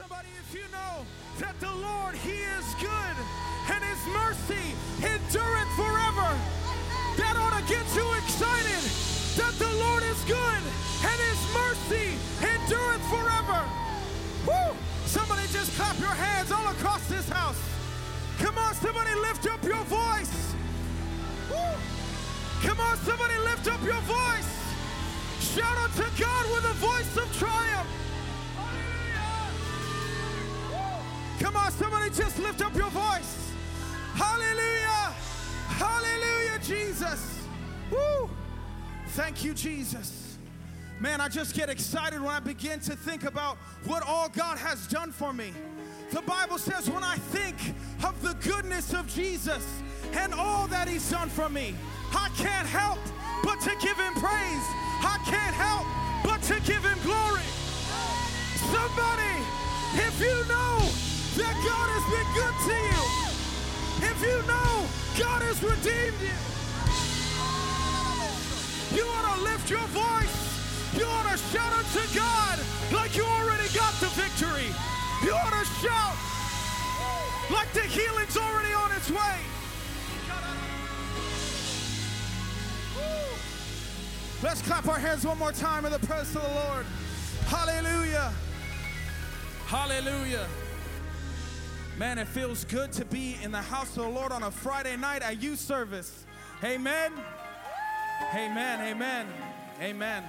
somebody, if you know that the Lord, He is good and His mercy endureth forever, that ought to get you excited that the Lord is good and His mercy endureth forever. Woo! Somebody just clap your hands all across this house. Come on, somebody lift up your voice. Woo! Come on, somebody lift up your voice. Shout out to God with a voice of triumph. Somebody just lift up your voice. Hallelujah. Hallelujah, Jesus. Woo. Thank you, Jesus. Man, I just get excited when I begin to think about what all God has done for me. The Bible says, when I think of the goodness of Jesus and all that He's done for me, I can't help but to give Him praise. I can't help but to give Him glory. Somebody, if you know that God has been good to you, if you know God has redeemed you, you ought to lift your voice. You ought to shout unto God like you already got the victory. You ought to shout like the healing's already on its way. Let's clap our hands one more time in the presence of the Lord. Hallelujah. Hallelujah. Man, it feels good to be in the house of the Lord on a Friday night at youth service. Amen. Amen. Amen. Amen.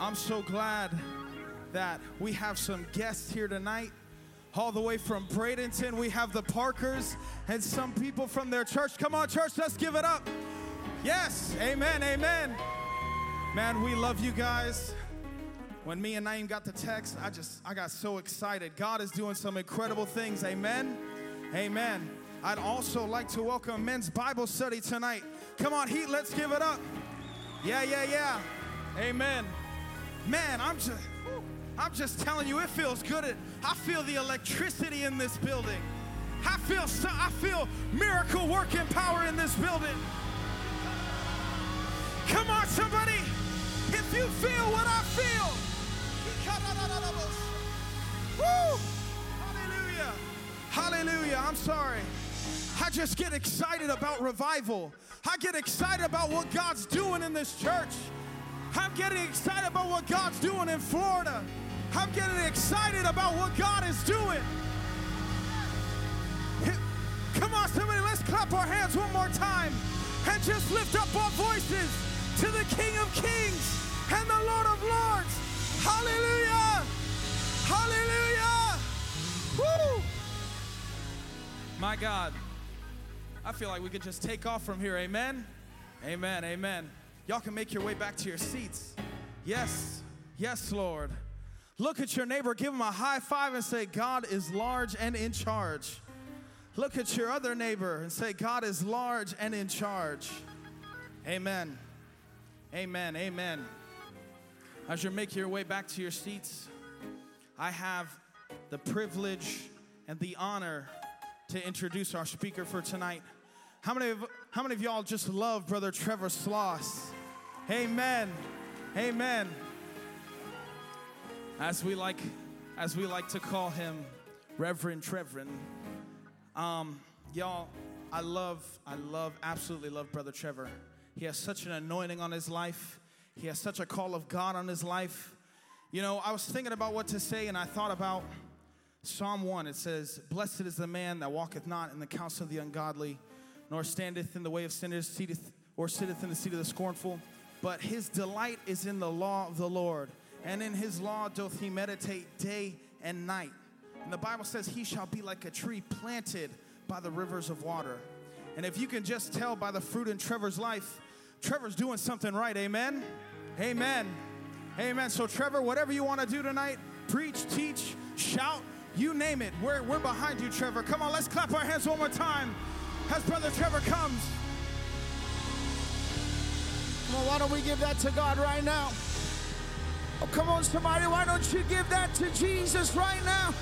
I'm so glad that we have some guests here tonight. All the way from Bradenton, we have the Parkers and some people from their church. Come on, church, let's give it up. Yes, amen, amen. Man, we love you guys. When me and Naeem got the text, I just I got so excited. God is doing some incredible things. Amen. Amen. I'd also like to welcome men's Bible study tonight. Come on, Heat, let's give it up. Yeah, yeah, yeah. Amen. Man, I'm just I'm just telling you, it feels good. I feel the electricity in this building. I feel I feel miracle working power in this building. Come on, somebody. If you feel what I feel. Woo! Hallelujah. Hallelujah. I'm sorry. I just get excited about revival. I get excited about what God's doing in this church. I'm getting excited about what God's doing in Florida. I'm getting excited about what God is doing. Come on, somebody, let's clap our hands one more time and just lift up our voices to the King of Kings and the Lord of Lords. Hallelujah! Hallelujah! Woo! My God, I feel like we could just take off from here. Amen? Amen, amen. Y'all can make your way back to your seats. Yes, yes, Lord. Look at your neighbor, give him a high five and say, God is large and in charge. Look at your other neighbor and say, God is large and in charge. Amen. Amen. Amen. As you make your way back to your seats, I have the privilege and the honor to introduce our speaker for tonight. How many of, how many of y'all just love Brother Trevor Sloss? Amen. Amen. As we like as we like to call him, Reverend Trevor. Um, y'all, I love, I love, absolutely love Brother Trevor. He has such an anointing on his life. He has such a call of God on his life. You know, I was thinking about what to say, and I thought about Psalm 1. It says, Blessed is the man that walketh not in the counsel of the ungodly, nor standeth in the way of sinners, seateth, or sitteth in the seat of the scornful. But his delight is in the law of the Lord, and in his law doth he meditate day and night. And the Bible says, He shall be like a tree planted by the rivers of water. And if you can just tell by the fruit in Trevor's life, Trevor's doing something right. Amen. Amen. Amen. So, Trevor, whatever you want to do tonight, preach, teach, shout, you name it. We're, we're behind you, Trevor. Come on, let's clap our hands one more time as Brother Trevor comes. Come on, why don't we give that to God right now? Oh, come on, somebody, why don't you give that to Jesus right now?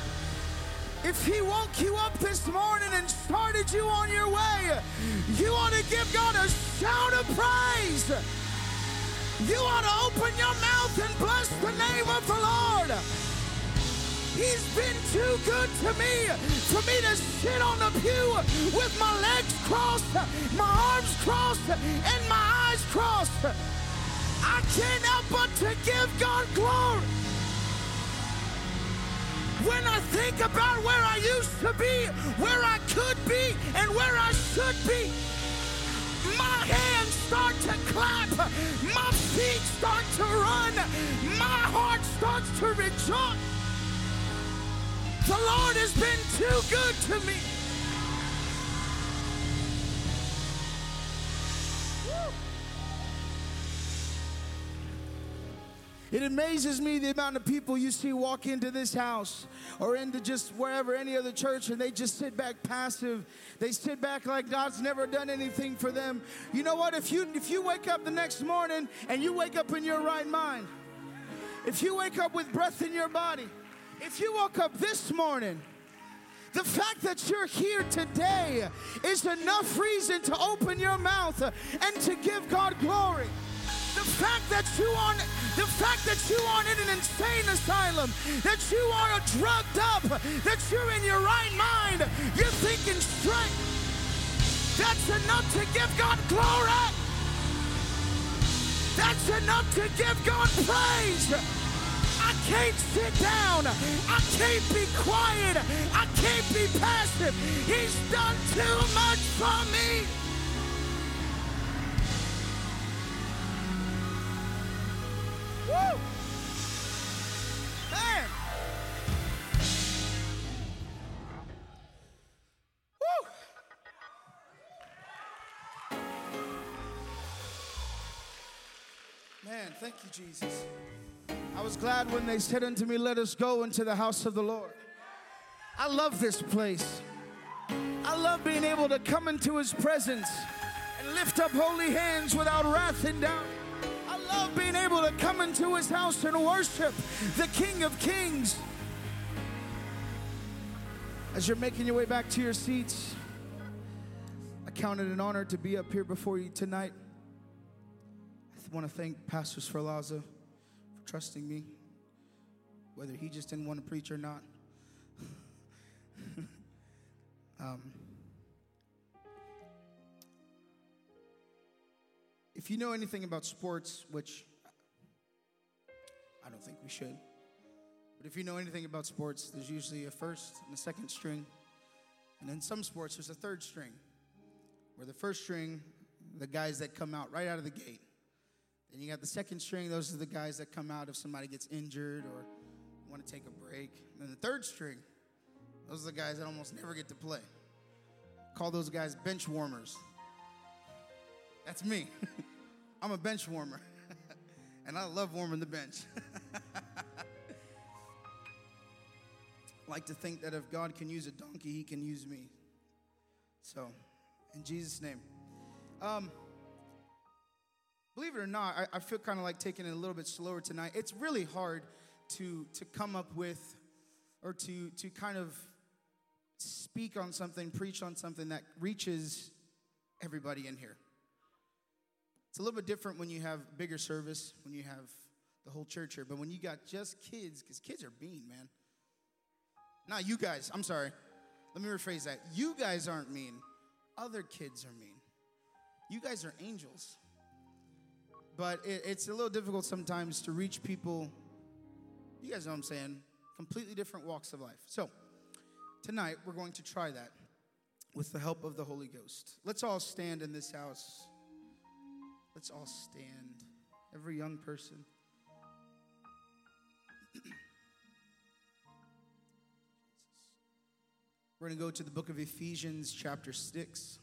If he woke you up this morning and started you on your way, you ought to give God a shout of praise. You ought to open your mouth and bless the name of the Lord. He's been too good to me for me to sit on the pew with my legs crossed, my arms crossed, and my eyes crossed. I can't help but to give God glory. When I think about where I used to be, where I could be, and where I should be, my hands start to clap, my feet start to run, my heart starts to rejoice. The Lord has been too good to me. It amazes me the amount of people you see walk into this house or into just wherever, any other church, and they just sit back passive. They sit back like God's never done anything for them. You know what? If you if you wake up the next morning and you wake up in your right mind, if you wake up with breath in your body, if you woke up this morning, the fact that you're here today is enough reason to open your mouth and to give God glory. The fact that you are the fact that you aren't in an insane asylum, that you aren't drugged up, that you're in your right mind, you're thinking straight. That's enough to give God glory. That's enough to give God praise. I can't sit down. I can't be quiet. I can't be passive. He's done too much for me. Woo! Man! Woo! Man, thank you, Jesus. I was glad when they said unto me, Let us go into the house of the Lord. I love this place. I love being able to come into his presence and lift up holy hands without wrath and doubt. I love being able to come into his house and worship the King of Kings. As you're making your way back to your seats, I count it an honor to be up here before you tonight. I want to thank Pastor Sferlaza for trusting me, whether he just didn't want to preach or not. um, if you know anything about sports, which don't think we should, but if you know anything about sports, there's usually a first and a second string. And in some sports, there's a third string, where the first string, the guys that come out right out of the gate. Then you got the second string, those are the guys that come out if somebody gets injured or want to take a break. And then the third string, those are the guys that almost never get to play. Call those guys bench warmers. That's me. I'm a bench warmer. And I love warming the bench. like to think that if God can use a donkey, he can use me. So, in Jesus' name. Um, believe it or not, I, I feel kind of like taking it a little bit slower tonight. It's really hard to, to come up with or to, to kind of speak on something, preach on something that reaches everybody in here. It's a little bit different when you have bigger service, when you have the whole church here, but when you got just kids, because kids are mean, man. Not you guys, I'm sorry. Let me rephrase that. You guys aren't mean, other kids are mean. You guys are angels. But it, it's a little difficult sometimes to reach people, you guys know what I'm saying, completely different walks of life. So, tonight we're going to try that with the help of the Holy Ghost. Let's all stand in this house. Let's all stand. Every young person. We're going to go to the book of Ephesians, chapter 6.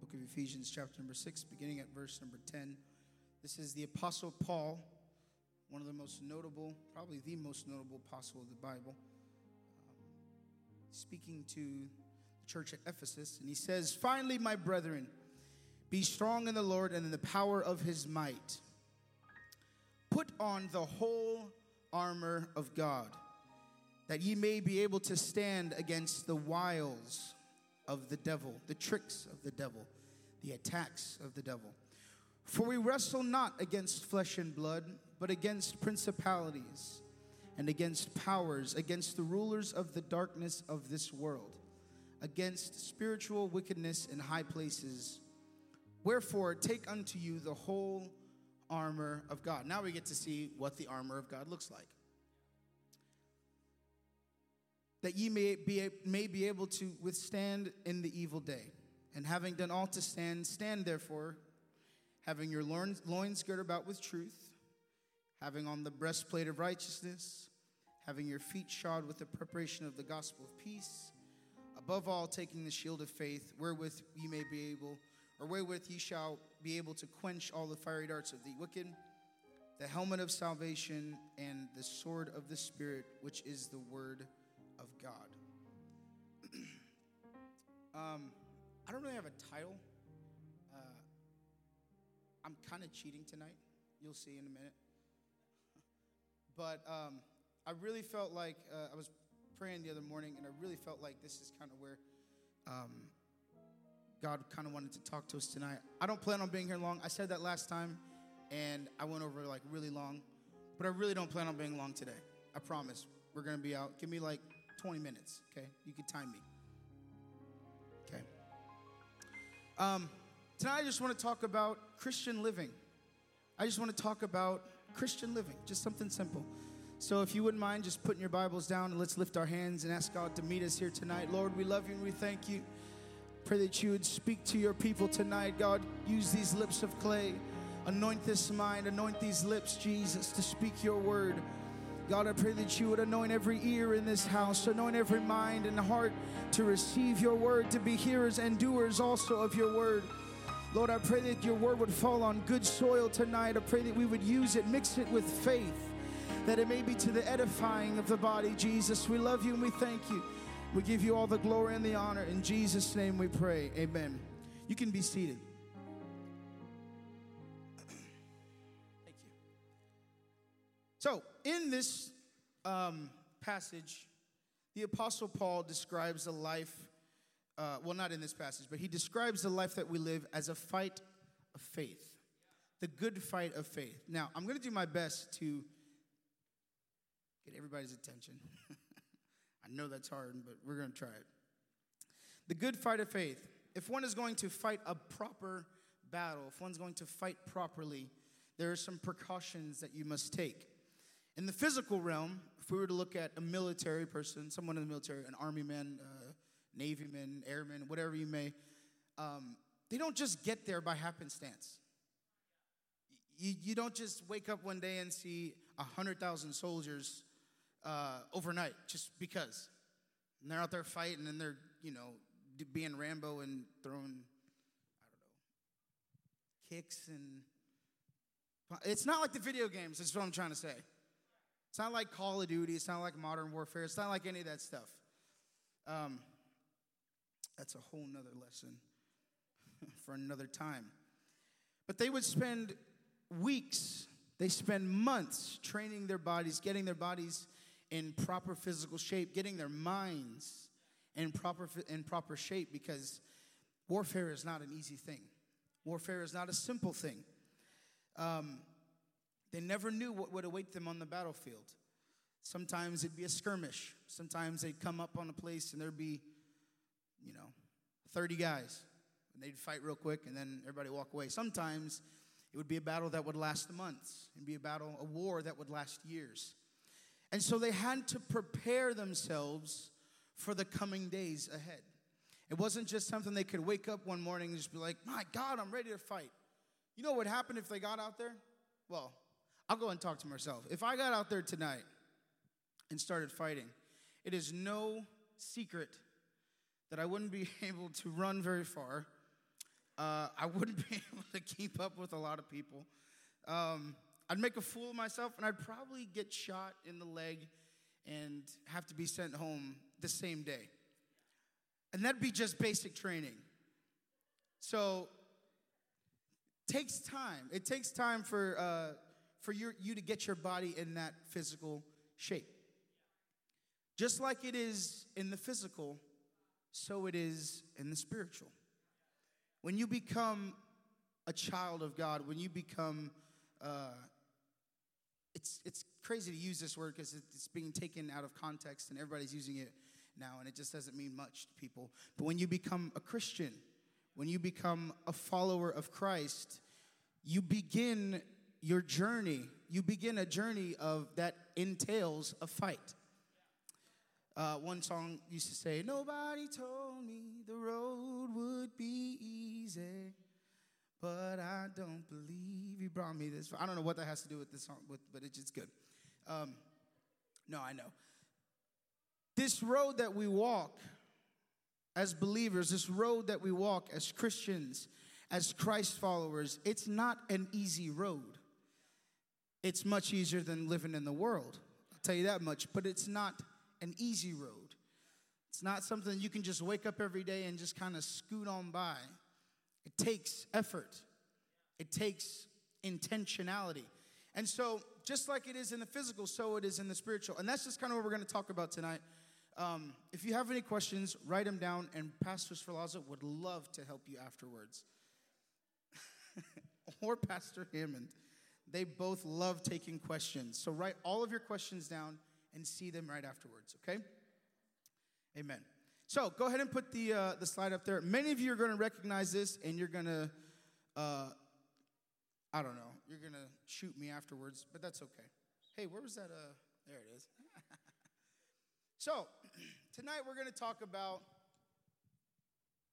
Book of Ephesians, chapter number 6, beginning at verse number 10. This is the Apostle Paul, one of the most notable, probably the most notable apostle of the Bible, um, speaking to church at Ephesus. And he says, Finally, my brethren, be strong in the Lord and in the power of his might. Put on the whole armor of God, that ye may be able to stand against the wiles of the devil, the tricks of the devil, the attacks of the devil. For we wrestle not against flesh and blood, but against principalities and against powers, against the rulers of the darkness of this world, against spiritual wickedness in high places. Wherefore, take unto you the whole armor of God. Now we get to see what the armor of God looks like. That ye may be, may be able to withstand in the evil day. And having done all to stand, stand therefore having your loins, loins girded about with truth, having on the breastplate of righteousness, having your feet shod with the preparation of the gospel of peace, above all, taking the shield of faith, wherewith ye may be able, or wherewith ye shall be able to quench all the fiery darts of the wicked, the helmet of salvation, and the sword of the Spirit, which is the word of God. um, I don't really have a title. I'm kind of cheating tonight. You'll see in a minute. but um, I really felt like uh, I was praying the other morning, and I really felt like this is kind of where um, God kind of wanted to talk to us tonight. I don't plan on being here long. I said that last time, and I went over like really long, but I really don't plan on being long today. I promise. We're gonna be out. Give me like 20 minutes, okay? You can time me. Okay. Um, Tonight, I just want to talk about Christian living. I just want to talk about Christian living, just something simple. So, if you wouldn't mind just putting your Bibles down and let's lift our hands and ask God to meet us here tonight. Lord, we love you and we thank you. Pray that you would speak to your people tonight. God, use these lips of clay. Anoint this mind, anoint these lips, Jesus, to speak your word. God, I pray that you would anoint every ear in this house, anoint every mind and heart to receive your word, to be hearers and doers also of your word. Lord, I pray that your word would fall on good soil tonight. I pray that we would use it, mix it with faith, that it may be to the edifying of the body, Jesus. We love you and we thank you. We give you all the glory and the honor. In Jesus' name we pray. Amen. You can be seated. Thank you. So, in this um, passage, the Apostle Paul describes a life uh, well, not in this passage, but he describes the life that we live as a fight of faith, the good fight of faith. Now, I'm going to do my best to get everybody's attention. I know that's hard, but we're going to try it. The good fight of faith. If one is going to fight a proper battle, if one's going to fight properly, there are some precautions that you must take. In the physical realm, if we were to look at a military person, someone in the military, an army man, uh, Navy man, airmen, whatever you may, um, they don't just get there by happenstance. You, you don't just wake up one day and see 100,000 soldiers uh, overnight just because. And they're out there fighting and they're, you know, being Rambo and throwing, I don't know, kicks and. It's not like the video games, that's what I'm trying to say. It's not like Call of Duty, it's not like Modern Warfare, it's not like any of that stuff. Um, that's a whole nother lesson for another time. But they would spend weeks, they spend months training their bodies, getting their bodies in proper physical shape, getting their minds in proper, in proper shape because warfare is not an easy thing. Warfare is not a simple thing. Um, they never knew what would await them on the battlefield. Sometimes it'd be a skirmish. Sometimes they'd come up on a place and there'd be you know, 30 guys. And they'd fight real quick and then everybody walk away. Sometimes it would be a battle that would last months and be a battle, a war that would last years. And so they had to prepare themselves for the coming days ahead. It wasn't just something they could wake up one morning and just be like, my God, I'm ready to fight. You know what happened if they got out there? Well, I'll go and talk to myself. If I got out there tonight and started fighting, it is no secret that I wouldn't be able to run very far. Uh, I wouldn't be able to keep up with a lot of people. Um, I'd make a fool of myself, and I'd probably get shot in the leg and have to be sent home the same day. And that'd be just basic training. So, takes time. It takes time for, uh, for your, you to get your body in that physical shape. Just like it is in the physical, so it is in the spiritual. When you become a child of God, when you become, uh, it's, it's crazy to use this word because it's being taken out of context and everybody's using it now, and it just doesn't mean much to people. But when you become a Christian, when you become a follower of Christ, you begin your journey. You begin a journey of that entails a fight. Uh, one song used to say, Nobody told me the road would be easy, but I don't believe he brought me this. I don't know what that has to do with this song, but it's just good. Um, no, I know. This road that we walk as believers, this road that we walk as Christians, as Christ followers, it's not an easy road. It's much easier than living in the world. I'll tell you that much, but it's not an easy road. It's not something you can just wake up every day and just kind of scoot on by. It takes effort, it takes intentionality. And so, just like it is in the physical, so it is in the spiritual. And that's just kind of what we're going to talk about tonight. Um, if you have any questions, write them down, and Pastor Sfalaza would love to help you afterwards. or Pastor Hammond. They both love taking questions. So write all of your questions down and see them right afterwards, okay? Amen. So go ahead and put the, uh, the slide up there. Many of you are going to recognize this and you're going to, uh, I don't know, you're going to shoot me afterwards, but that's okay. Hey, where was that? Uh, there it is. so tonight we're going to talk about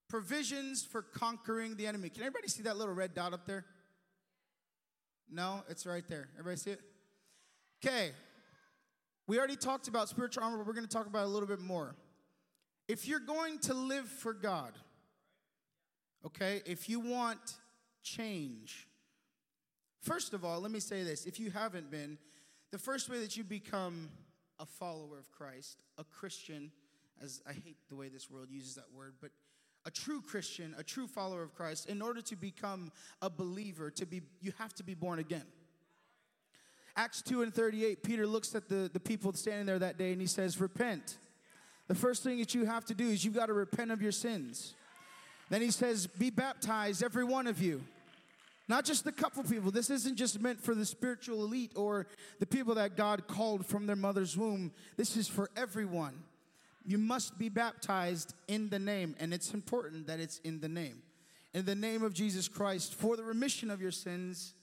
provisions for conquering the enemy. Can everybody see that little red dot up there? No, it's right there. Everybody see it? Okay, we already talked about spiritual armor, but we're going to talk about a little bit more. If you're going to live for God, okay, if you want change, first of all, let me say this. If you haven't been, the first way that you become a follower of Christ, a Christian, as I hate the way this world uses that word, but a true Christian, a true follower of Christ, in order to become a believer, to be you have to be born again. Acts 2 and 38, Peter looks at the, the people standing there that day and he says, Repent. The first thing that you have to do is you've got to repent of your sins. Then he says, Be baptized, every one of you. Not just the couple people. This isn't just meant for the spiritual elite or the people that God called from their mother's womb. This is for everyone. You must be baptized in the name, and it's important that it's in the name. In the name of Jesus Christ for the remission of your sins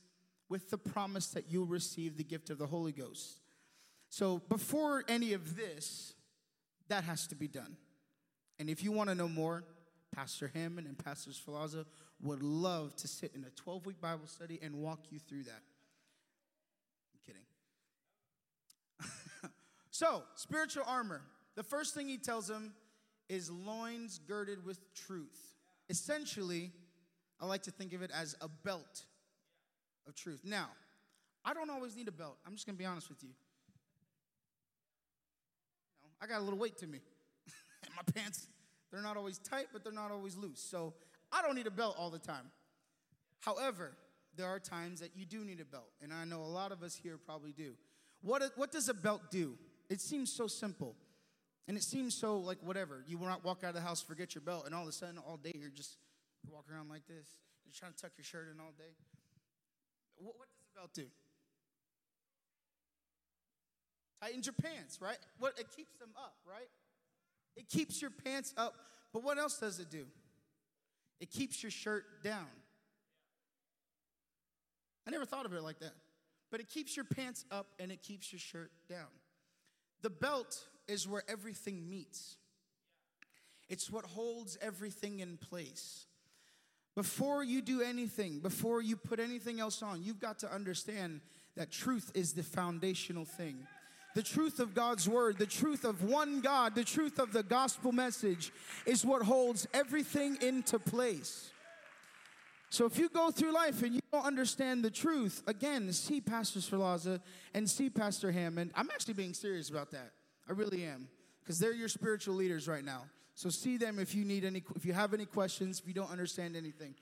with the promise that you'll receive the gift of the Holy Ghost. So before any of this, that has to be done. And if you want to know more, Pastor Hammond and Pastor Sfalaza would love to sit in a 12 week Bible study and walk you through that. I'm kidding. so, spiritual armor. The first thing he tells them is loins girded with truth. Essentially, I like to think of it as a belt of truth. Now, I don't always need a belt. I'm just going to be honest with you. I got a little weight to me. and my pants, they're not always tight, but they're not always loose. So I don't need a belt all the time. However, there are times that you do need a belt, and I know a lot of us here probably do. What, what does a belt do? It seems so simple. And it seems so like whatever. You will not walk out of the house, forget your belt, and all of a sudden, all day, you're just walking around like this. You're trying to tuck your shirt in all day. What, what does a belt do? Uh, Tightens your pants, right? What it keeps them up, right? It keeps your pants up. But what else does it do? It keeps your shirt down. I never thought of it like that. But it keeps your pants up and it keeps your shirt down. The belt is where everything meets. It's what holds everything in place. Before you do anything, before you put anything else on, you've got to understand that truth is the foundational thing. The truth of God's word, the truth of one God, the truth of the gospel message is what holds everything into place. So if you go through life and you don't understand the truth, again, see Pastor Sfalaza and see Pastor Hammond. I'm actually being serious about that. I really am. Because they're your spiritual leaders right now. So see them if you need any, if you have any questions, if you don't understand anything.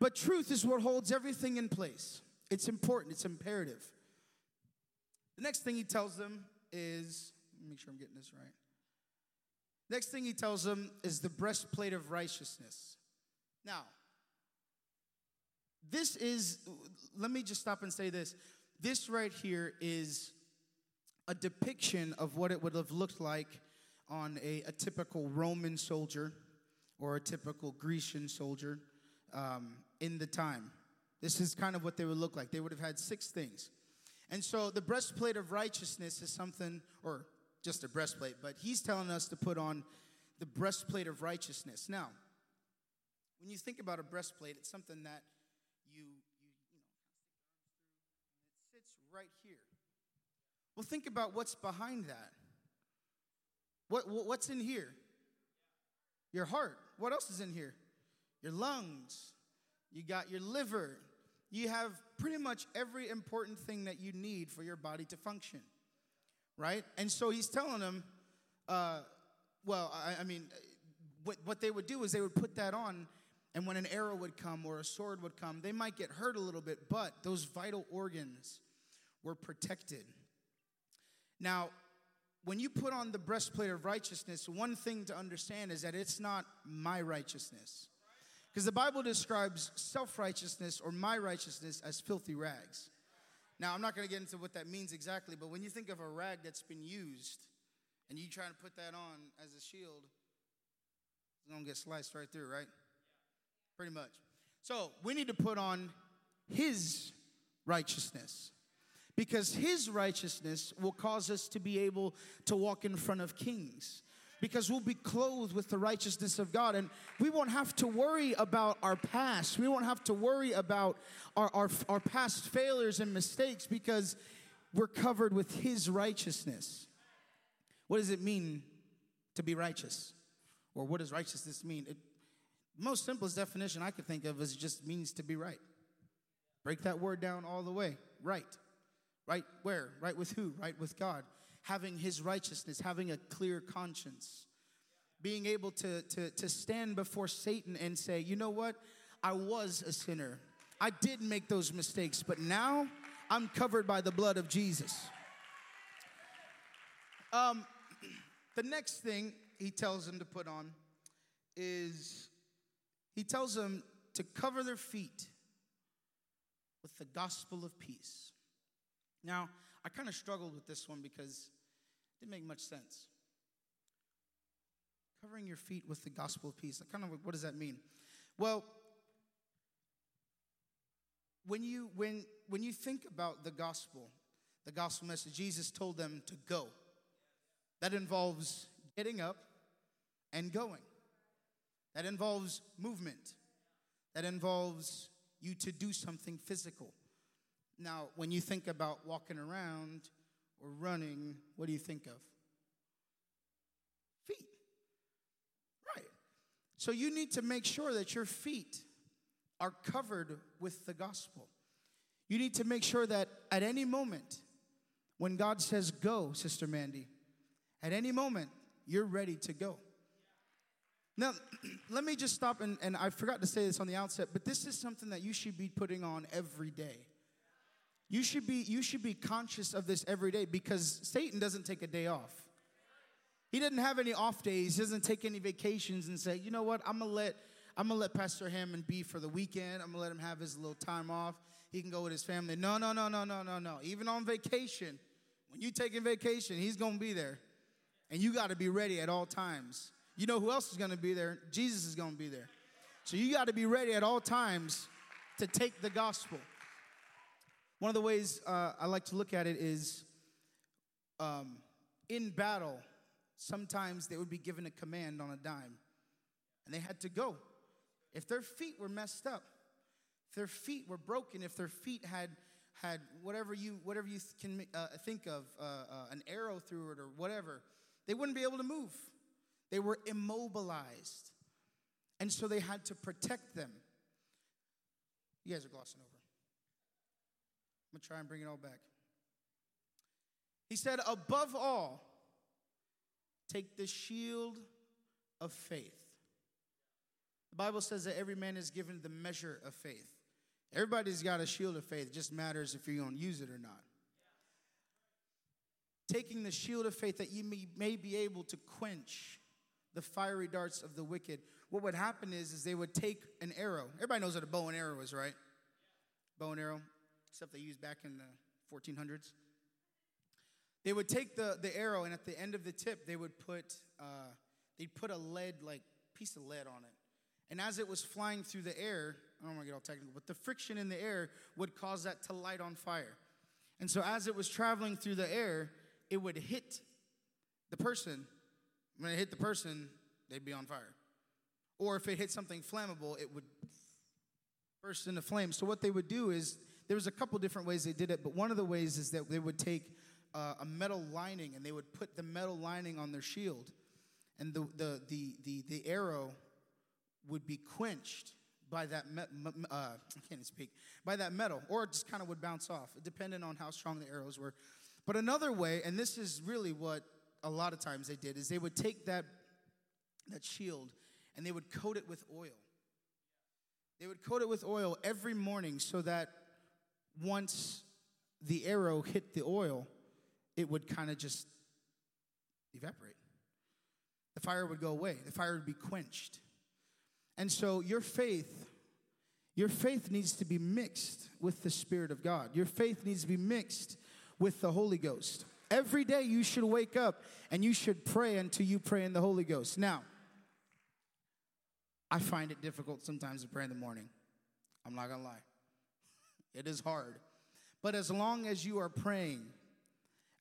But truth is what holds everything in place. It's important, it's imperative. Next thing he tells them is, make sure I'm getting this right. Next thing he tells them is the breastplate of righteousness. Now, this is, let me just stop and say this. This right here is a depiction of what it would have looked like on a, a typical Roman soldier or a typical Grecian soldier um, in the time. This is kind of what they would look like. They would have had six things. And so the breastplate of righteousness is something, or just a breastplate, but he's telling us to put on the breastplate of righteousness. Now, when you think about a breastplate, it's something that you, you, you know, it sits right here. Well, think about what's behind that. What, what's in here? Your heart. What else is in here? Your lungs. You got your liver. You have pretty much every important thing that you need for your body to function, right? And so he's telling them, uh, well, I, I mean, what, what they would do is they would put that on, and when an arrow would come or a sword would come, they might get hurt a little bit, but those vital organs were protected. Now, when you put on the breastplate of righteousness, one thing to understand is that it's not my righteousness. Because the Bible describes self righteousness or my righteousness as filthy rags. Now, I'm not going to get into what that means exactly, but when you think of a rag that's been used and you try to put that on as a shield, it's going to get sliced right through, right? Pretty much. So, we need to put on His righteousness because His righteousness will cause us to be able to walk in front of kings because we'll be clothed with the righteousness of God. And we won't have to worry about our past. We won't have to worry about our, our, our past failures and mistakes because we're covered with His righteousness. What does it mean to be righteous? Or what does righteousness mean? It, most simplest definition I could think of is it just means to be right. Break that word down all the way. Right. Right where? Right with who? Right with God having his righteousness, having a clear conscience, being able to, to, to stand before Satan and say, you know what? I was a sinner. I did make those mistakes, but now I'm covered by the blood of Jesus. Um, the next thing he tells them to put on is he tells them to cover their feet with the gospel of peace. Now, I kind of struggled with this one because it didn't make much sense. Covering your feet with the gospel of peace. Kind of what does that mean? Well, when you when when you think about the gospel, the gospel message, Jesus told them to go. That involves getting up and going. That involves movement. That involves you to do something physical. Now, when you think about walking around, or running, what do you think of? Feet. Right. So you need to make sure that your feet are covered with the gospel. You need to make sure that at any moment, when God says go, Sister Mandy, at any moment, you're ready to go. Now, let me just stop, and, and I forgot to say this on the outset, but this is something that you should be putting on every day. You should be you should be conscious of this every day because Satan doesn't take a day off. He doesn't have any off days. He doesn't take any vacations and say, you know what, I'm gonna let I'm gonna let Pastor Hammond be for the weekend. I'm gonna let him have his little time off. He can go with his family. No, no, no, no, no, no, no. Even on vacation, when you taking vacation, he's gonna be there. And you gotta be ready at all times. You know who else is gonna be there? Jesus is gonna be there. So you gotta be ready at all times to take the gospel. One of the ways uh, I like to look at it is um, in battle, sometimes they would be given a command on a dime, and they had to go. If their feet were messed up, if their feet were broken, if their feet had had whatever you whatever you can uh, think of uh, uh, an arrow through it or whatever, they wouldn't be able to move. They were immobilized, and so they had to protect them. You guys are glossing over. I'm going to try and bring it all back. He said, above all, take the shield of faith. The Bible says that every man is given the measure of faith. Everybody's got a shield of faith. It just matters if you're going to use it or not. Taking the shield of faith that you may, may be able to quench the fiery darts of the wicked. What would happen is, is they would take an arrow. Everybody knows what a bow and arrow is, right? bow and arrow, stuff they used back in the 1400s. They would take the, the arrow, and at the end of the tip, they would put uh, they'd put a lead like piece of lead on it. And as it was flying through the air, I don't want to get all technical, but the friction in the air would cause that to light on fire. And so as it was traveling through the air, it would hit the person. When it hit the person, they'd be on fire. Or if it hit something flammable, it would burst into flames. So what they would do is there was a couple different ways they did it, but one of the ways is that they would take uh, a metal lining and they would put the metal lining on their shield, and the the the the, the arrow would be quenched by that me- uh, I can't speak by that metal, or it just kind of would bounce off, depending on how strong the arrows were. But another way, and this is really what a lot of times they did, is they would take that that shield and they would coat it with oil. They would coat it with oil every morning so that once the arrow hit the oil, it would kind of just evaporate. The fire would go away, the fire would be quenched. And so your faith, your faith needs to be mixed with the Spirit of God. Your faith needs to be mixed with the Holy Ghost. Every day you should wake up and you should pray until you pray in the Holy Ghost. Now, I find it difficult sometimes to pray in the morning. I'm not gonna lie. It is hard. But as long as you are praying,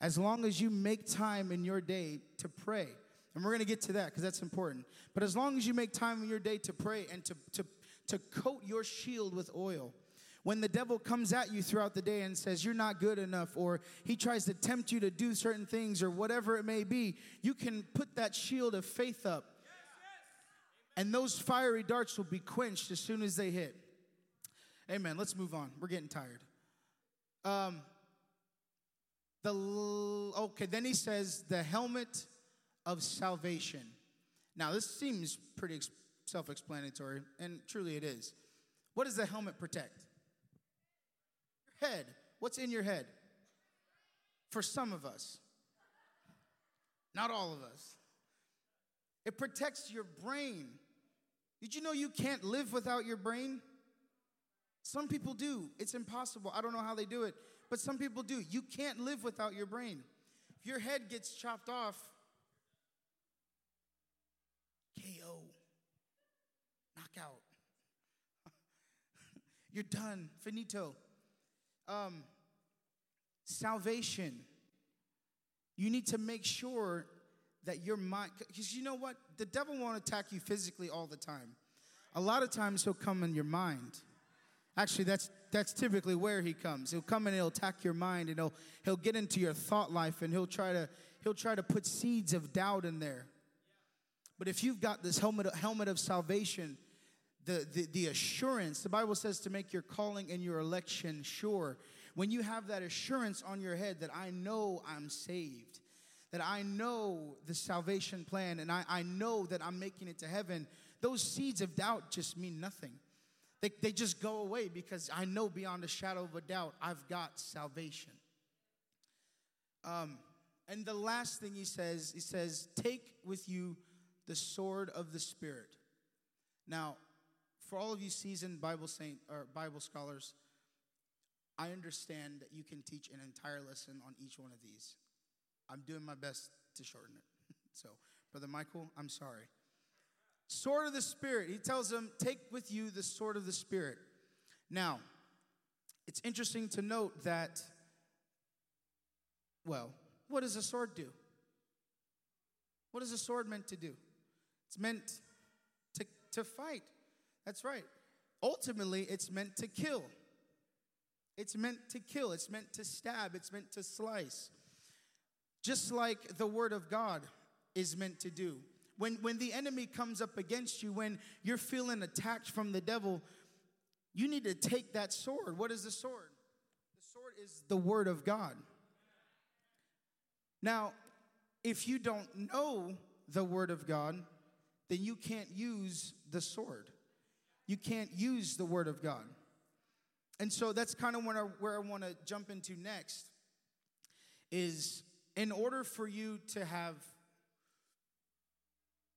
as long as you make time in your day to pray, and we're gonna get to that because that's important. But as long as you make time in your day to pray and to, to, to coat your shield with oil, when the devil comes at you throughout the day and says you're not good enough, or he tries to tempt you to do certain things, or whatever it may be, you can put that shield of faith up. And those fiery darts will be quenched as soon as they hit. Amen. Let's move on. We're getting tired. Um, the okay, then he says the helmet of salvation. Now, this seems pretty self explanatory, and truly it is. What does the helmet protect? Your head. What's in your head? For some of us, not all of us. It protects your brain. Did you know you can't live without your brain? Some people do. It's impossible. I don't know how they do it, but some people do. You can't live without your brain. If your head gets chopped off, KO, knockout. You're done, finito. Um, salvation. You need to make sure that your mind, because you know what? The devil won't attack you physically all the time. A lot of times he'll come in your mind. Actually, that's that's typically where he comes. He'll come and he'll attack your mind and he'll he'll get into your thought life and he'll try to he'll try to put seeds of doubt in there. But if you've got this helmet helmet of salvation, the, the, the assurance, the Bible says to make your calling and your election sure. When you have that assurance on your head that I know I'm saved, that I know the salvation plan, and I, I know that I'm making it to heaven, those seeds of doubt just mean nothing. They, they just go away because I know beyond a shadow of a doubt I've got salvation. Um, and the last thing he says, he says, take with you the sword of the Spirit. Now, for all of you seasoned Bible saint or Bible scholars, I understand that you can teach an entire lesson on each one of these. I'm doing my best to shorten it. so, Brother Michael, I'm sorry. Sword of the Spirit. He tells them, Take with you the sword of the Spirit. Now, it's interesting to note that, well, what does a sword do? What is a sword meant to do? It's meant to, to fight. That's right. Ultimately, it's meant to kill. It's meant to kill. It's meant to stab. It's meant to slice. Just like the Word of God is meant to do. When, when the enemy comes up against you, when you're feeling attacked from the devil, you need to take that sword. What is the sword? The sword is the Word of God. Now, if you don't know the Word of God, then you can't use the sword. You can't use the Word of God. And so that's kind of where I, where I want to jump into next is in order for you to have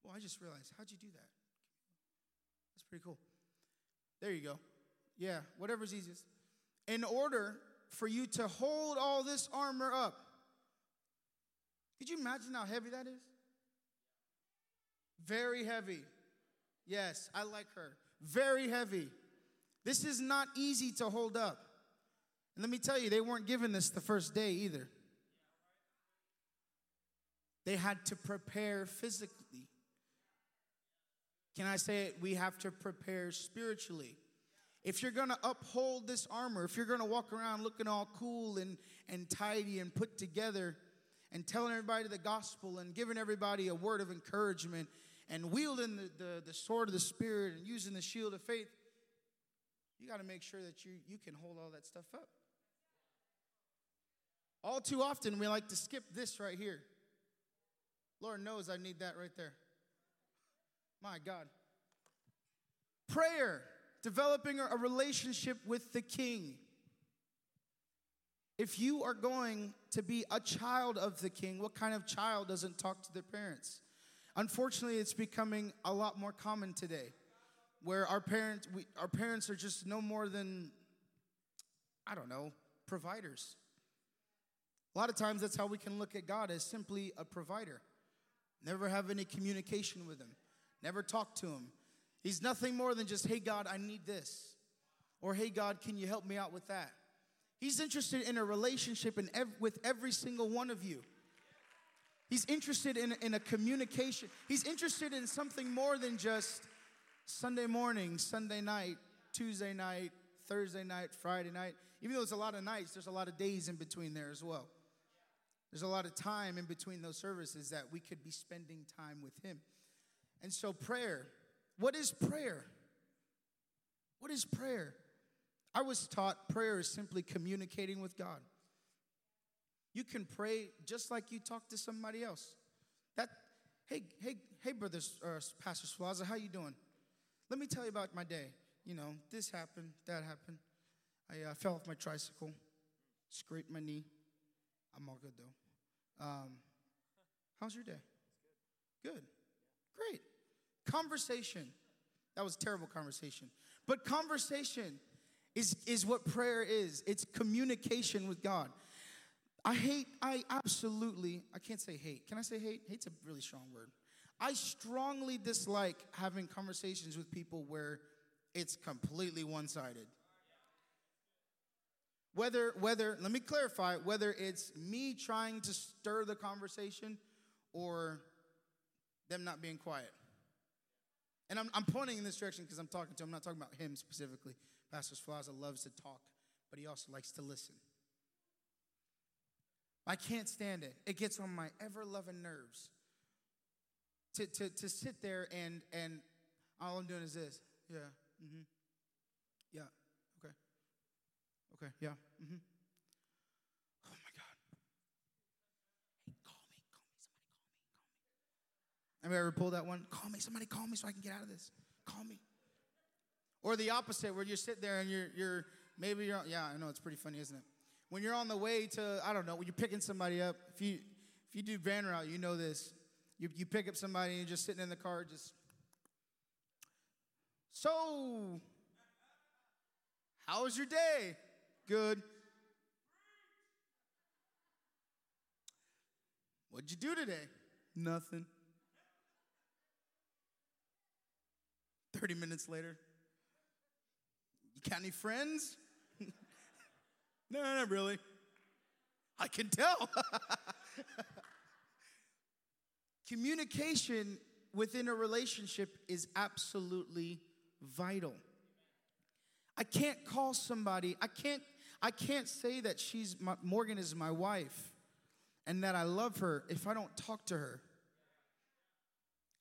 well, I just realized, how'd you do that? That's pretty cool. There you go. Yeah, whatever's easiest. in order for you to hold all this armor up. Could you imagine how heavy that is? Very heavy. Yes, I like her. Very heavy. This is not easy to hold up. And let me tell you, they weren't given this the first day either. They had to prepare physically. Can I say it? We have to prepare spiritually. If you're gonna uphold this armor, if you're gonna walk around looking all cool and, and tidy and put together and telling everybody the gospel and giving everybody a word of encouragement and wielding the, the, the sword of the Spirit and using the shield of faith, you gotta make sure that you, you can hold all that stuff up. All too often, we like to skip this right here. Lord knows I need that right there. My God. Prayer, developing a relationship with the King. If you are going to be a child of the King, what kind of child doesn't talk to their parents? Unfortunately, it's becoming a lot more common today where our parents, we, our parents are just no more than, I don't know, providers. A lot of times that's how we can look at God as simply a provider. Never have any communication with him. Never talk to him. He's nothing more than just, hey, God, I need this. Or, hey, God, can you help me out with that? He's interested in a relationship in ev- with every single one of you. He's interested in, in a communication. He's interested in something more than just Sunday morning, Sunday night, Tuesday night, Thursday night, Friday night. Even though there's a lot of nights, there's a lot of days in between there as well. There's a lot of time in between those services that we could be spending time with Him. And so, prayer. What is prayer? What is prayer? I was taught prayer is simply communicating with God. You can pray just like you talk to somebody else. That, hey, hey, hey, brothers, uh, Pastor Swaza, how you doing? Let me tell you about my day. You know, this happened, that happened. I uh, fell off my tricycle, scraped my knee. I'm all good though. Um, how's your day? Good. Great. Conversation. That was terrible conversation. But conversation is, is what prayer is it's communication with God. I hate, I absolutely, I can't say hate. Can I say hate? Hate's a really strong word. I strongly dislike having conversations with people where it's completely one sided. Whether, whether, let me clarify, whether it's me trying to stir the conversation or them not being quiet. And I'm, I'm pointing in this direction because I'm talking to him. I'm not talking about him specifically. Pastor Swaza loves to talk, but he also likes to listen. I can't stand it. It gets on my ever loving nerves. To, to, to sit there and, and all I'm doing is this. Yeah. Mm-hmm. Yeah. Okay. Okay. Yeah. Mm-hmm. Oh my God. Hey, call me. Call me. Somebody call me. Call me. Have you ever pulled that one? Call me. Somebody call me so I can get out of this. Call me. Or the opposite, where you sit there and you're, you're maybe you're, yeah, I know it's pretty funny, isn't it? When you're on the way to, I don't know, when you're picking somebody up, if you, if you do van route, you know this. You, you pick up somebody and you're just sitting in the car, just, so, how was your day? Good. What'd you do today? Nothing. 30 minutes later, you got any friends? no, not really. I can tell. Communication within a relationship is absolutely vital. I can't call somebody, I can't I can't say that she's my, Morgan is my wife and that I love her if I don't talk to her.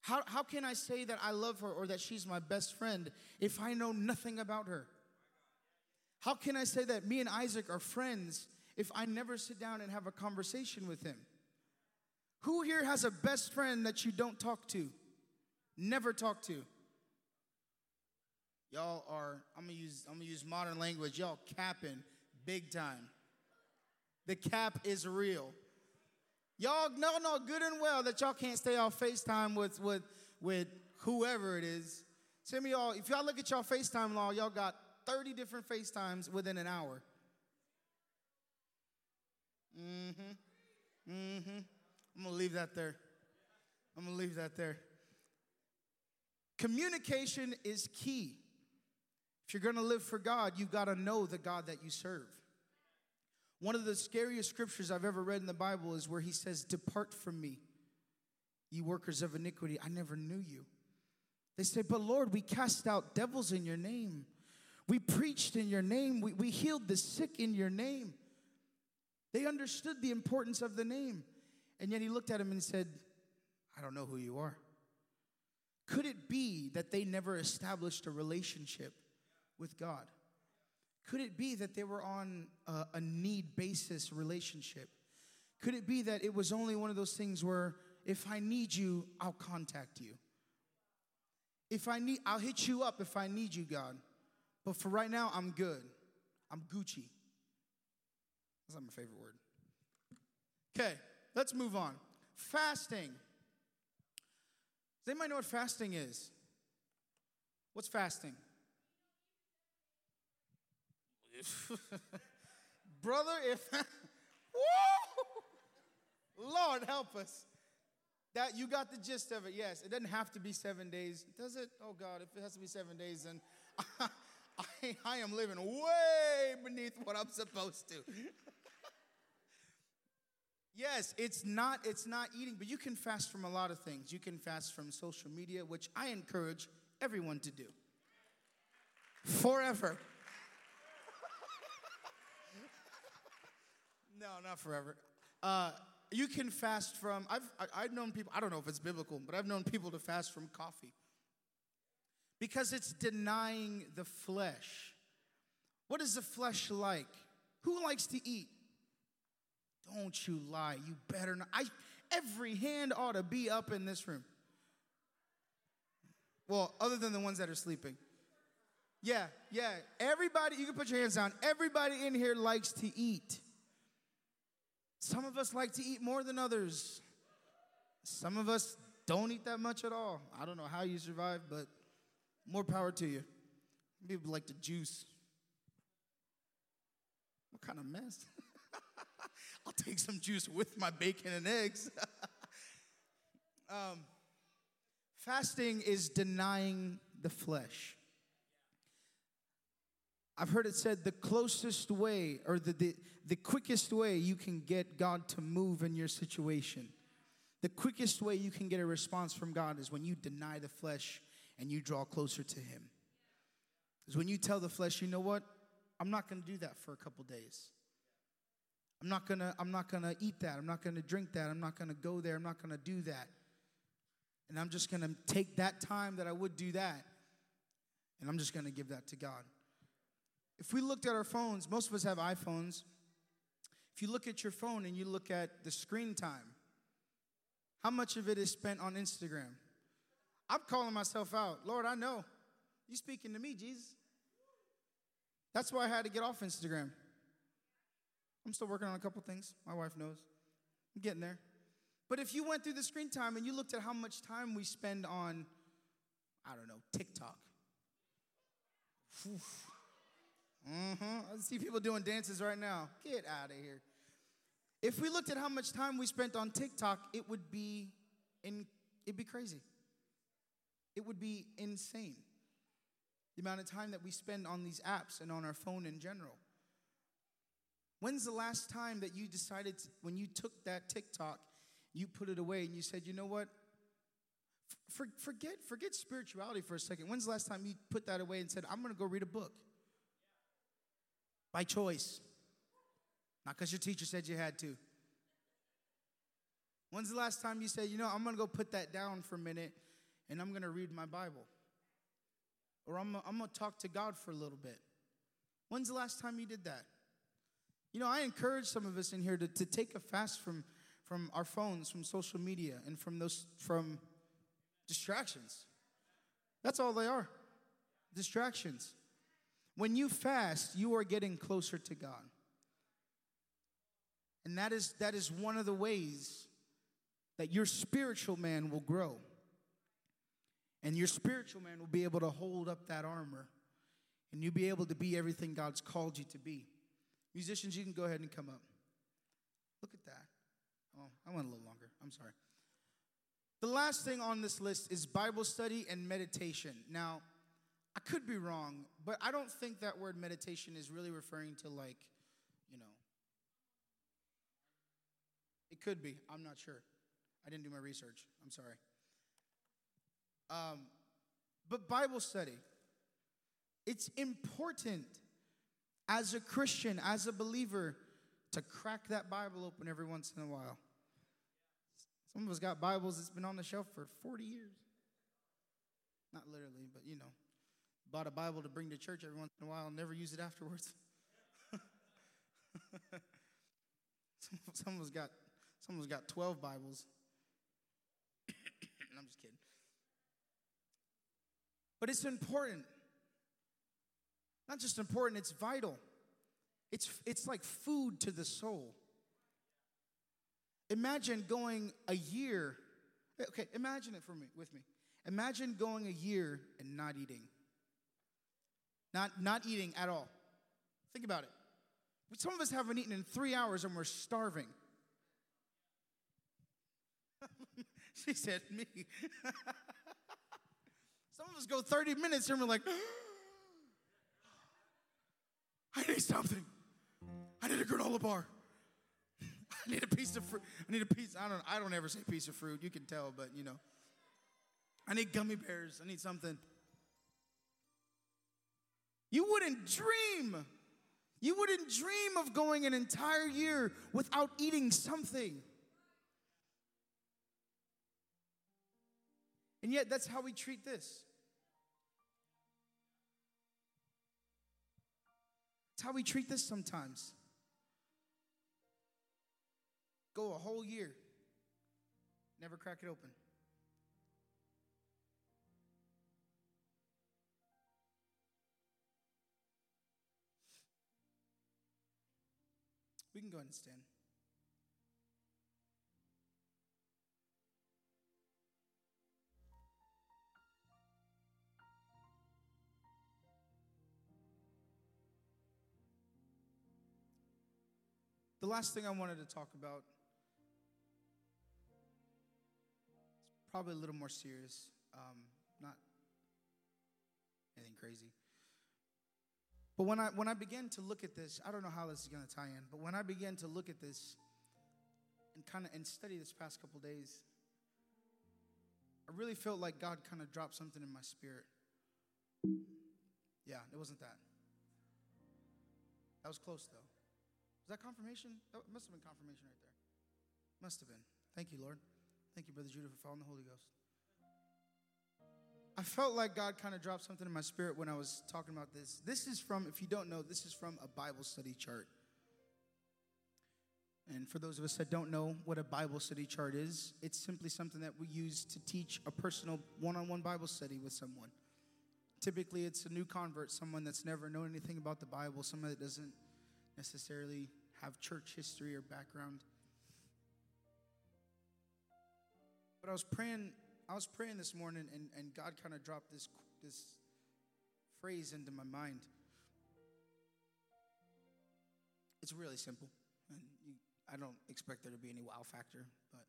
How, how can I say that I love her or that she's my best friend if I know nothing about her? How can I say that me and Isaac are friends if I never sit down and have a conversation with him? Who here has a best friend that you don't talk to? Never talk to? Y'all are, I'm gonna use, I'm gonna use modern language, y'all capping big time. The cap is real. Y'all know know good and well that y'all can't stay off FaceTime with, with, with whoever it is. Tell me, y'all, if y'all look at y'all FaceTime log, y'all got 30 different FaceTimes within an hour. Mm-hmm. Mm-hmm. I'm gonna leave that there. I'm gonna leave that there. Communication is key. If you're gonna live for God, you've got to know the God that you serve. One of the scariest scriptures I've ever read in the Bible is where he says, Depart from me, ye workers of iniquity. I never knew you. They say, But Lord, we cast out devils in your name. We preached in your name. We, we healed the sick in your name. They understood the importance of the name. And yet he looked at him and said, I don't know who you are. Could it be that they never established a relationship with God? Could it be that they were on a, a need basis relationship? Could it be that it was only one of those things where if I need you, I'll contact you? If I need, I'll hit you up if I need you, God. But for right now, I'm good. I'm Gucci. That's not my favorite word. Okay, let's move on. Fasting. Does anybody know what fasting is? What's fasting? Brother, if Lord help us. That you got the gist of it. Yes, it doesn't have to be seven days, does it? Oh God, if it has to be seven days, then I, I am living way beneath what I'm supposed to. yes, it's not it's not eating, but you can fast from a lot of things. You can fast from social media, which I encourage everyone to do. Forever. No, not forever. Uh, you can fast from I've I, have i have known people I don't know if it's biblical, but I've known people to fast from coffee because it's denying the flesh. What is the flesh like? Who likes to eat? Don't you lie. You better not. I, every hand ought to be up in this room. Well, other than the ones that are sleeping. Yeah, yeah. Everybody, you can put your hands down. Everybody in here likes to eat. Some of us like to eat more than others. Some of us don't eat that much at all. I don't know how you survive, but more power to you. People like to juice. What kind of mess? I'll take some juice with my bacon and eggs. um, fasting is denying the flesh. I've heard it said the closest way or the, the, the quickest way you can get God to move in your situation, the quickest way you can get a response from God is when you deny the flesh and you draw closer to Him. Is when you tell the flesh, you know what? I'm not going to do that for a couple days. I'm not going to I'm not going to eat that. I'm not going to drink that. I'm not going to go there. I'm not going to do that. And I'm just going to take that time that I would do that and I'm just going to give that to God. If we looked at our phones, most of us have iPhones. If you look at your phone and you look at the screen time, how much of it is spent on Instagram? I'm calling myself out. Lord, I know. you're speaking to me, Jesus. That's why I had to get off Instagram. I'm still working on a couple things. My wife knows. I'm getting there. But if you went through the screen time and you looked at how much time we spend on, I don't know, TikTok. Mm-hmm. I see people doing dances right now. Get out of here. If we looked at how much time we spent on TikTok, it would be in, it'd be crazy. It would be insane. The amount of time that we spend on these apps and on our phone in general. When's the last time that you decided, to, when you took that TikTok, you put it away and you said, you know what? For, forget, forget spirituality for a second. When's the last time you put that away and said, I'm going to go read a book? By choice. Not because your teacher said you had to. When's the last time you said, you know, I'm going to go put that down for a minute and I'm going to read my Bible. Or I'm, I'm going to talk to God for a little bit. When's the last time you did that? You know, I encourage some of us in here to, to take a fast from, from our phones, from social media, and from those from distractions. That's all they are. Distractions. When you fast, you are getting closer to God. And that is that is one of the ways that your spiritual man will grow. And your spiritual man will be able to hold up that armor and you'll be able to be everything God's called you to be. Musicians, you can go ahead and come up. Look at that. Oh, I went a little longer. I'm sorry. The last thing on this list is Bible study and meditation. Now, I could be wrong, but I don't think that word meditation is really referring to like, you know, could be. I'm not sure. I didn't do my research. I'm sorry. Um, but Bible study, it's important as a Christian, as a believer, to crack that Bible open every once in a while. Some of us got Bibles that's been on the shelf for 40 years. Not literally, but you know, bought a Bible to bring to church every once in a while never use it afterwards. some, of us got some of got 12 Bibles. I'm just kidding. But it's important. Not just important, it's vital. It's, it's like food to the soul. Imagine going a year. Okay, imagine it for me with me. Imagine going a year and not eating. Not, not eating at all. Think about it. Some of us haven't eaten in three hours and we're starving. she said, Me. Some of us go 30 minutes and we're like, I need something. I need a granola bar. I need a piece of fruit. I need a piece. I don't. I don't ever say piece of fruit. You can tell, but you know. I need gummy bears. I need something. You wouldn't dream. You wouldn't dream of going an entire year without eating something. And yet, that's how we treat this. It's how we treat this sometimes. Go a whole year, never crack it open. We can go ahead and stand. Last thing I wanted to talk about is probably a little more serious, um, not anything crazy. But when I when I began to look at this, I don't know how this is going to tie in, but when I began to look at this and kind of and study this past couple days, I really felt like God kind of dropped something in my spirit. Yeah, it wasn't that. That was close though that confirmation? That must have been confirmation right there. Must have been. Thank you, Lord. Thank you, Brother Judah, for following the Holy Ghost. I felt like God kind of dropped something in my spirit when I was talking about this. This is from, if you don't know, this is from a Bible study chart. And for those of us that don't know what a Bible study chart is, it's simply something that we use to teach a personal one on one Bible study with someone. Typically, it's a new convert, someone that's never known anything about the Bible, someone that doesn't necessarily have church history or background. But I was praying, I was praying this morning, and, and God kind of dropped this, this phrase into my mind. It's really simple, and you, I don't expect there to be any wow factor, but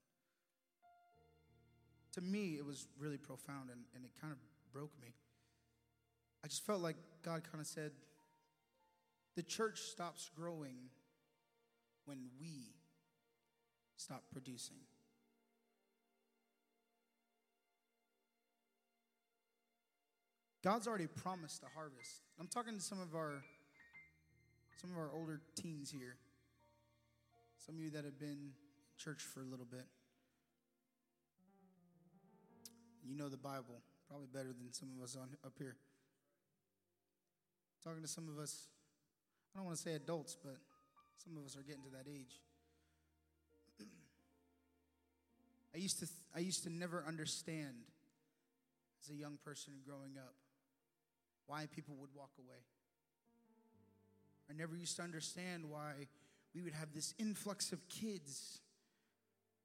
to me, it was really profound, and, and it kind of broke me. I just felt like God kind of said, the church stops growing when we stop producing. God's already promised a harvest. I'm talking to some of our some of our older teens here. Some of you that have been in church for a little bit. You know the Bible probably better than some of us on up here. Talking to some of us, I don't want to say adults, but some of us are getting to that age. I used to I used to never understand as a young person growing up why people would walk away. I never used to understand why we would have this influx of kids.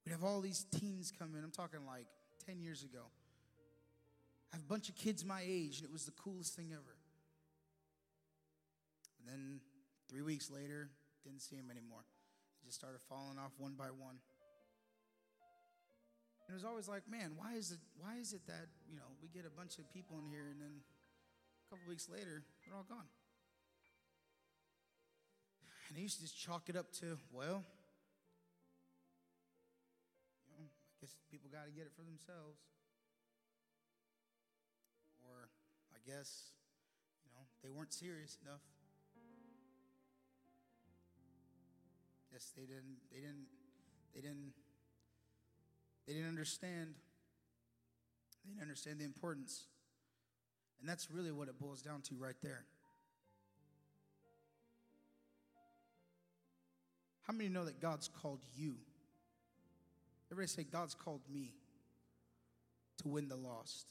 We'd have all these teens come in. I'm talking like 10 years ago. I have a bunch of kids my age, and it was the coolest thing ever. And then three weeks later, didn't see him anymore. Just started falling off one by one. And it was always like, man, why is it why is it that, you know, we get a bunch of people in here and then a couple weeks later, they're all gone. And I used to just chalk it up to, well, you know, I guess people got to get it for themselves. Or I guess, you know, they weren't serious enough. They didn't, they didn't, they didn't, they didn't understand. They didn't understand the importance. And that's really what it boils down to right there. How many know that God's called you? Everybody say, God's called me to win the lost.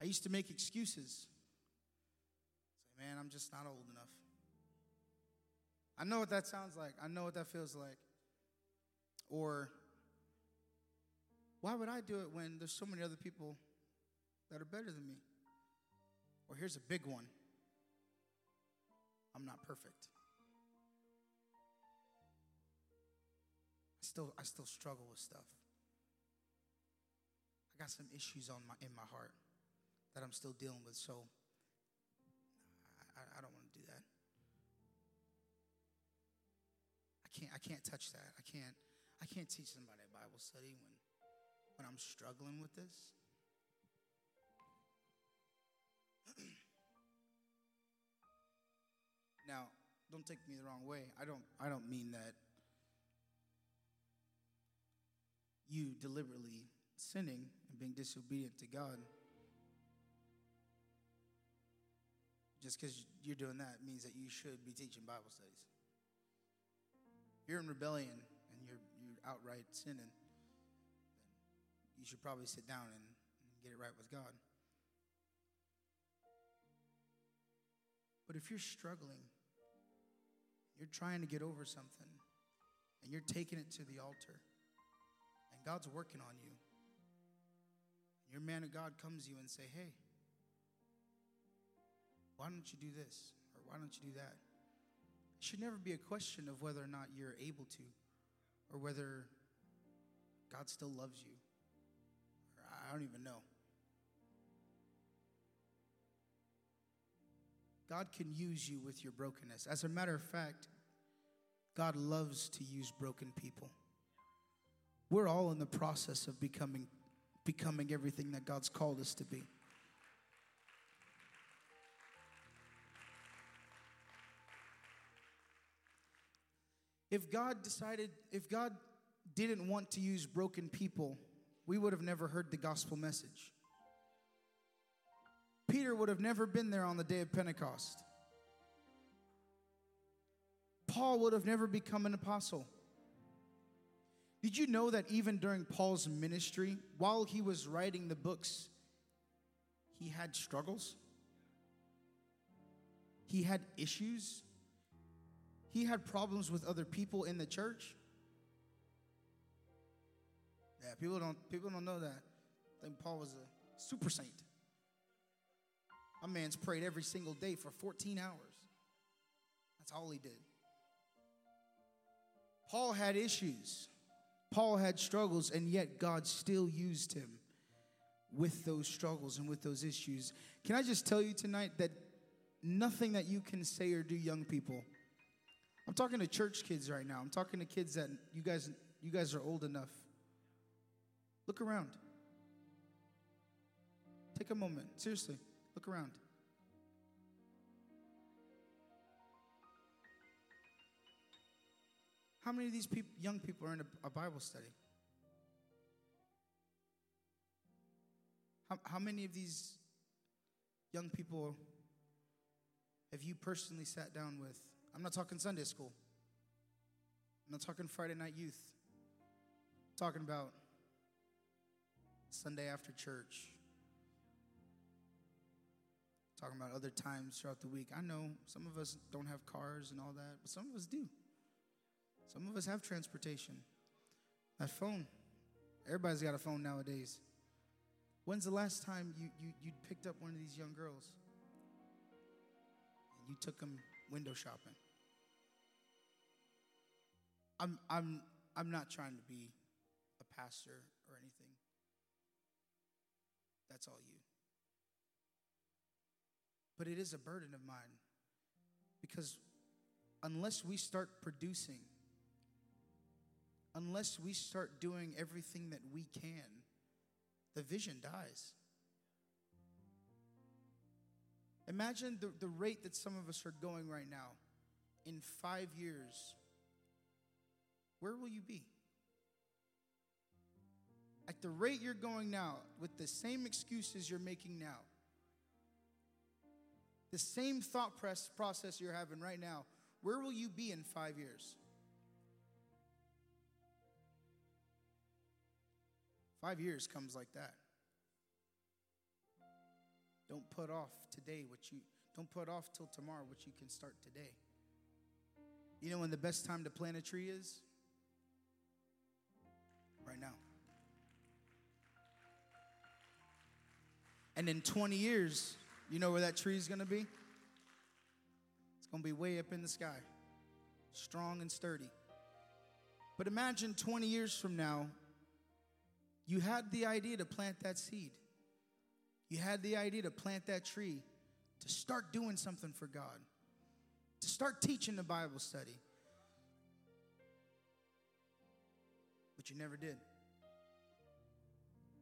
I used to make excuses. Man, I'm just not old enough. I know what that sounds like. I know what that feels like. Or, why would I do it when there's so many other people that are better than me? Or here's a big one I'm not perfect. I still, I still struggle with stuff. I got some issues on my, in my heart that I'm still dealing with, so I, I don't want to do that. I can't, I can't touch that. I can't, I can't teach somebody a Bible study when, when I'm struggling with this. now, don't take me the wrong way. I don't, I don't mean that you deliberately sinning and being disobedient to God. Just because you're doing that means that you should be teaching Bible studies. If you're in rebellion and you're, you're outright sinning, you should probably sit down and, and get it right with God. But if you're struggling, you're trying to get over something, and you're taking it to the altar, and God's working on you, your man of God comes to you and say, hey, why don't you do this? Or why don't you do that? It should never be a question of whether or not you're able to, or whether God still loves you. Or I don't even know. God can use you with your brokenness. As a matter of fact, God loves to use broken people. We're all in the process of becoming becoming everything that God's called us to be. If God decided, if God didn't want to use broken people, we would have never heard the gospel message. Peter would have never been there on the day of Pentecost. Paul would have never become an apostle. Did you know that even during Paul's ministry, while he was writing the books, he had struggles? He had issues? He had problems with other people in the church. Yeah, people don't people don't know that. I think Paul was a super saint. My man's prayed every single day for 14 hours. That's all he did. Paul had issues. Paul had struggles, and yet God still used him with those struggles and with those issues. Can I just tell you tonight that nothing that you can say or do, young people, I'm talking to church kids right now. I'm talking to kids that you guys you guys are old enough. Look around. Take a moment. Seriously, look around. How many of these people, young people are in a, a Bible study? How, how many of these young people have you personally sat down with I'm not talking Sunday school. I'm not talking Friday night youth. I'm talking about Sunday after church. I'm talking about other times throughout the week. I know some of us don't have cars and all that, but some of us do. Some of us have transportation. That phone. Everybody's got a phone nowadays. When's the last time you, you, you picked up one of these young girls and you took them window shopping. I'm, I'm, I'm not trying to be a pastor or anything. That's all you. But it is a burden of mine because unless we start producing, unless we start doing everything that we can, the vision dies. Imagine the, the rate that some of us are going right now. In five years, where will you be? At the rate you're going now, with the same excuses you're making now, the same thought process you're having right now, where will you be in five years? Five years comes like that. Don't put off today what you don't put off till tomorrow what you can start today. You know when the best time to plant a tree is? Right now. And in 20 years, you know where that tree is going to be? It's going to be way up in the sky, strong and sturdy. But imagine 20 years from now, you had the idea to plant that seed. You had the idea to plant that tree, to start doing something for God, to start teaching the Bible study. You never did.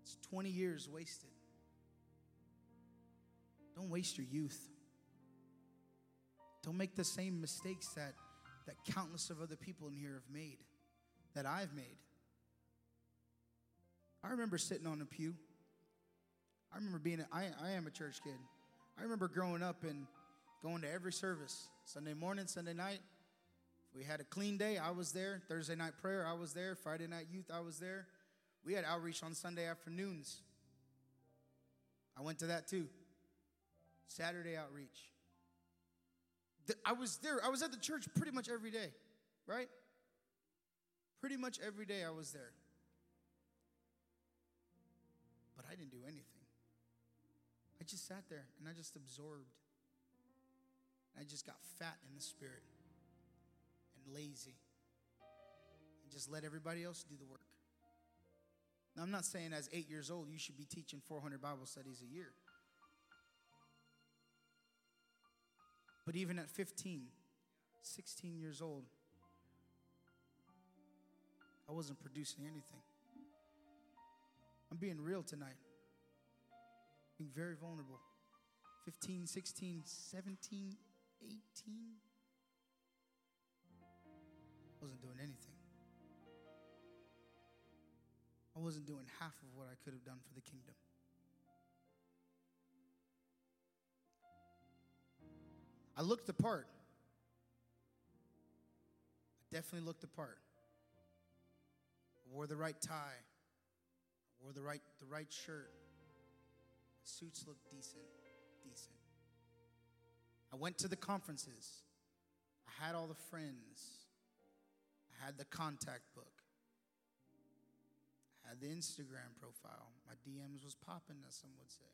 It's 20 years wasted. Don't waste your youth. Don't make the same mistakes that, that countless of other people in here have made, that I've made. I remember sitting on a pew I remember being, a, I, I am a church kid. I remember growing up and going to every service Sunday morning, Sunday night. We had a clean day, I was there. Thursday night prayer, I was there. Friday night youth, I was there. We had outreach on Sunday afternoons. I went to that too. Saturday outreach. I was there. I was at the church pretty much every day, right? Pretty much every day I was there. But I didn't do anything. I just sat there and I just absorbed. I just got fat in the spirit lazy and just let everybody else do the work. Now, I'm not saying as eight years old you should be teaching 400 Bible studies a year. But even at 15, 16 years old, I wasn't producing anything. I'm being real tonight being very vulnerable. 15, 16, 17, 18. Wasn't doing anything. I wasn't doing half of what I could have done for the kingdom. I looked the part. I definitely looked the part. I wore the right tie. I wore the right, the right shirt. My Suits look decent, decent. I went to the conferences. I had all the friends. Had the contact book. Had the Instagram profile. My DMs was popping, as some would say.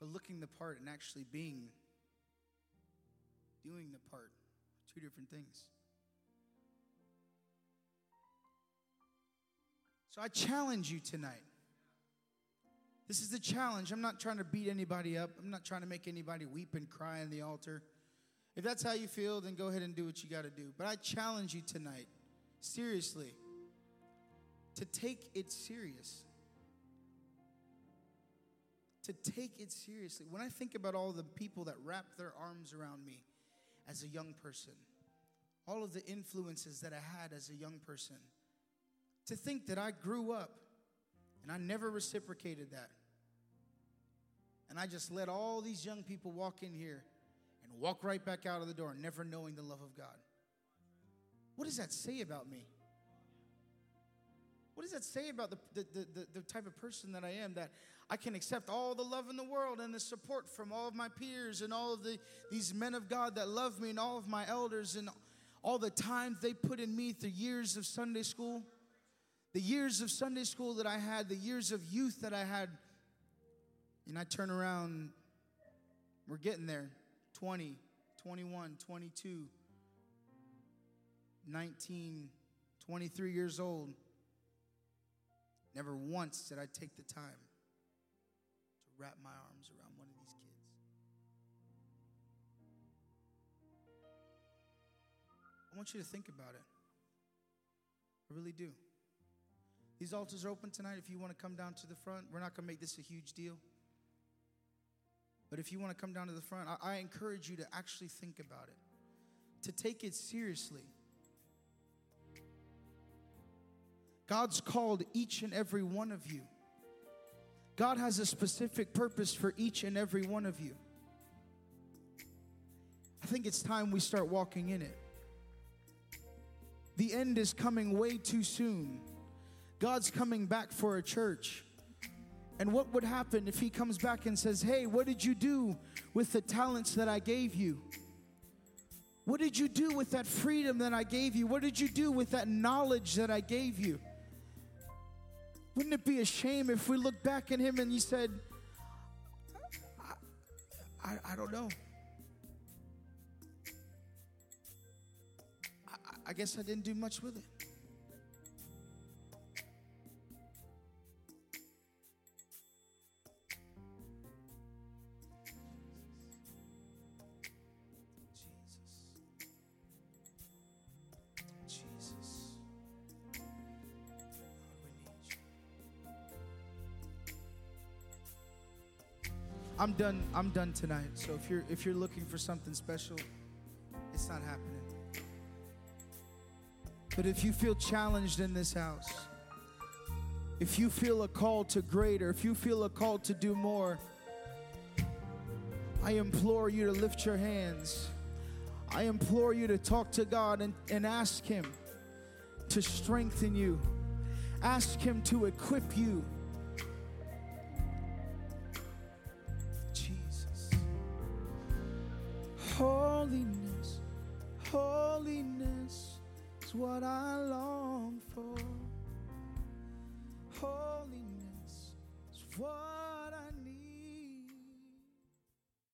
But looking the part and actually being, doing the part, two different things. So I challenge you tonight. This is the challenge. I'm not trying to beat anybody up. I'm not trying to make anybody weep and cry on the altar. If that's how you feel, then go ahead and do what you got to do. But I challenge you tonight, seriously, to take it serious. To take it seriously. When I think about all the people that wrapped their arms around me as a young person, all of the influences that I had as a young person, to think that I grew up and I never reciprocated that. And I just let all these young people walk in here and walk right back out of the door, never knowing the love of God. What does that say about me? What does that say about the, the, the, the, type of person that I am? That I can accept all the love in the world and the support from all of my peers and all of the, these men of God that love me and all of my elders and all the time they put in me through years of Sunday school the years of Sunday school that I had, the years of youth that I had, and I turn around, we're getting there. 20, 21, 22, 19, 23 years old. Never once did I take the time to wrap my arms around one of these kids. I want you to think about it. I really do. These altars are open tonight. If you want to come down to the front, we're not going to make this a huge deal. But if you want to come down to the front, I, I encourage you to actually think about it, to take it seriously. God's called each and every one of you. God has a specific purpose for each and every one of you. I think it's time we start walking in it. The end is coming way too soon. God's coming back for a church. And what would happen if He comes back and says, Hey, what did you do with the talents that I gave you? What did you do with that freedom that I gave you? What did you do with that knowledge that I gave you? Wouldn't it be a shame if we look back at Him and He said, I, I, I don't know. I guess I didn't do much with it. I'm done. I'm done tonight. So if you're if you're looking for something special, it's not happening. But if you feel challenged in this house, if you feel a call to greater, if you feel a call to do more, I implore you to lift your hands. I implore you to talk to God and, and ask Him to strengthen you, ask Him to equip you. Holiness, holiness is what I long for. Holiness is what